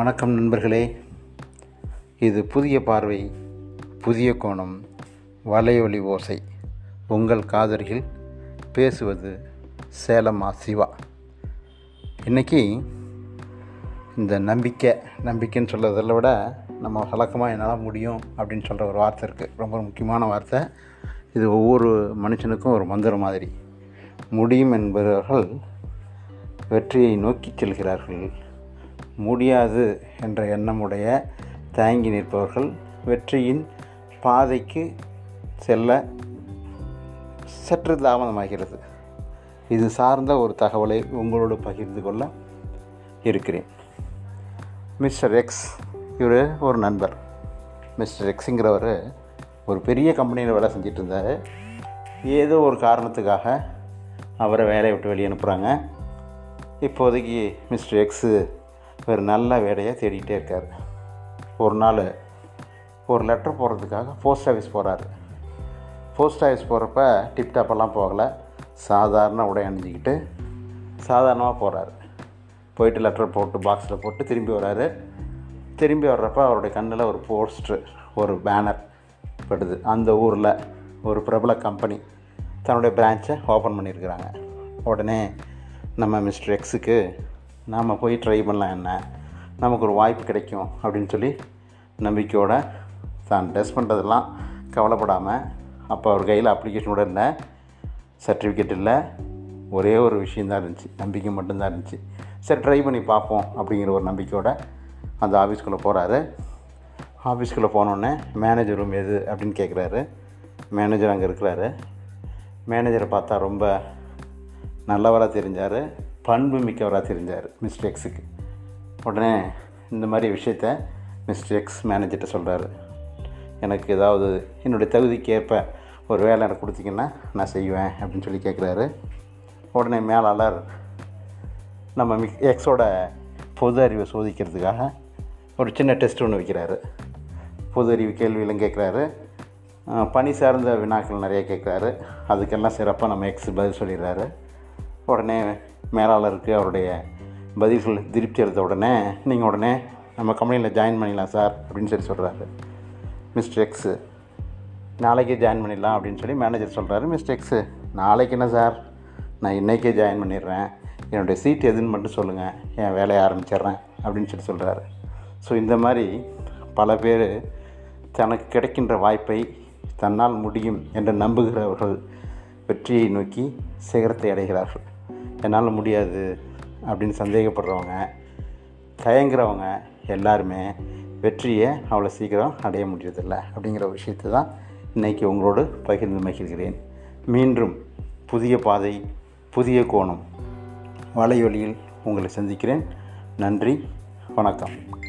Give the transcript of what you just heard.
வணக்கம் நண்பர்களே. இது புதிய பார்வை புதிய கோணம் வலையொலி ஓசை. உங்கள் காதலில் பேசுவது சேலமா சிவா. இன்றைக்கி இந்த நம்பிக்கை நம்பிக்கைன்னு சொல்கிறதில் விட நம்ம வழக்கமாக என்னால் முடியும் அப்படின்னு சொல்கிற ஒரு வார்த்தை இருக்குது ரொம்ப முக்கியமான வார்த்தை. இது ஒவ்வொரு மனுஷனுக்கும் ஒரு மந்திரம் மாதிரி. முடியும் என்பவர்கள் வெற்றியை நோக்கி செல்கிறார்கள் முடியாது என்ற எண்ணமுடைய தயங்கி நிற்பவர்கள் வெற்றியின் பாதைக்கு செல்ல சற்று தாமதமாகிறது. இது சார்ந்த ஒரு தகவலை உங்களோடு பகிர்ந்து கொள்ள இருக்கிறேன். மிஸ்டர் எக்ஸ் இவர் ஒரு நண்பர். மிஸ்டர் எக்ஸுங்கிறவர் ஒரு பெரிய கம்பெனியில் வேலை செஞ்சிட்டு இருந்தார் ஏதோ ஒரு காரணத்துக்காக அவரை வேலையை விட்டு வெளியே அனுப்புகிறாங்க இப்போதைக்கு மிஸ்டர் எக்ஸு ஒரு நல்ல வேலையை தேடிக்கிட்டே இருக்கார். ஒரு நாள் ஒரு லெட்டர் போடுறதுக்காக போஸ்ட் ஆஃபீஸ் போகிறாரு போஸ்ட் ஆஃபீஸ் போகிறப்ப டிப்டாப்பெல்லாம் போகலை. சாதாரண உடை அணிஞ்சிக்கிட்டு சாதாரணமாக போகிறாரு போயிட்டு லெட்டர் போட்டு பாக்ஸில் போட்டு திரும்பி வர்றாரு திரும்பி வர்றப்ப அவருடைய கண்ணில் ஒரு போஸ்ட்ரு ஒரு பேனர் படுது. அந்த ஊரில் ஒரு பிரபல கம்பெனி தன்னுடைய பிரான்ச்சை ஓப்பன் பண்ணியிருக்கிறாங்க. உடனே நம்ம மிஸ்டர் எக்ஸுக்கு நாம் போய் ட்ரை பண்ணலாம் என்ன? நமக்கு ஒரு வாய்ப்பு கிடைக்கும் அப்படின்னு சொல்லி நம்பிக்கையோட தான் டெஸ்ட் பண்ணுறதெல்லாம் கவலைப்படாமல் அப்போ அவர் கையில் அப்ளிகேஷனோட இல்லை சர்டிஃபிகேட் இல்லை. ஒரே ஒரு விஷயந்தான் இருந்துச்சு. நம்பிக்கை மட்டும்தான் இருந்துச்சு. சரி ட்ரை பண்ணி பார்ப்போம் அப்படிங்கிற ஒரு நம்பிக்கையோடு அந்த ஆஃபீஸ்க்குள்ளே போகிறாரு ஆஃபீஸ்க்குள்ளே போனோடனே மேனேஜர் ரூம் எது அப்படின்னு கேட்குறாரு மேனேஜர் அங்கே இருக்கிறாரு. மேனேஜரை பார்த்தா ரொம்ப நல்லவராக தெரிஞ்சார். பண்பு மிக்கவராக தெரிஞ்சார் மிஸ்டர் எக்ஸுக்கு. உடனே இந்த மாதிரி விஷயத்த மிஸ்டர் எக்ஸ் மேனேஜர்கிட்ட சொல்கிறாரு எனக்கு ஏதாவது என்னுடைய தகுதிக்கு ஏற்ப ஒரு வேலை எனக்கு கொடுத்தீங்கன்னா நான் செய்வேன் அப்படின்னு சொல்லி கேட்குறாரு உடனே மேலாளர் நம்ம மிக் எக்ஸோட பொது அறிவை சோதிக்கிறதுக்காக ஒரு சின்ன டெஸ்ட் ஒன்று வைக்கிறாரு. பொது அறிவு கேள்வியெல்லாம் கேட்குறாரு பணி சார்ந்த வினாக்கள் நிறைய கேட்குறாரு அதுக்கெல்லாம் சிறப்பாக நம்ம எக்ஸ் பதில் சொல்லிடுறாரு. உடனே மேலாளருக்கு அவருடைய பதில்கள் திருப்தி எடுத்த உடனே நீங்கள் உடனே நம்ம கம்பெனியில் ஜாயின் பண்ணிடலாம் சார் அப்படின்னு சொல்லி சொல்கிறாரு மிஸ்டர் எக்ஸு நாளைக்கே ஜாயின் பண்ணிடலாம் அப்படின்னு சொல்லி மேனேஜர் சொல்கிறாரு மிஸ்டர் எக்ஸு நாளைக்கு என்ன சார்? நான் இன்றைக்கே ஜாயின் பண்ணிடுறேன். என்னுடைய சீட் எதுன்னு மட்டும் சொல்லுங்கள் என் வேலையை ஆரம்பிச்சிட்றேன் அப்படின்னு சொல்லி சொல்கிறாரு ஸோ இந்த மாதிரி பல பேர் தனக்கு கிடைக்கின்ற வாய்ப்பை தன்னால் முடியும் என்று நம்புகிறவர்கள் வெற்றியை நோக்கி சிகரத்தை அடைகிறார்கள். என்னால் முடியாது அப்படின்னு சந்தேகப்படுறவங்க தயங்குறவங்க எல்லாருமே வெற்றியை அவ்வளோ சீக்கிரம் அடைய முடியறதில்லை அப்படிங்கிற விஷயத்தை தான் இன்றைக்கி உங்களோடு பகிர்ந்து மகிழ்கிறேன். மீண்டும் புதிய பாதை புதிய கோணம் வலையொலியில் உங்களை சந்திக்கிறேன். நன்றி வணக்கம்.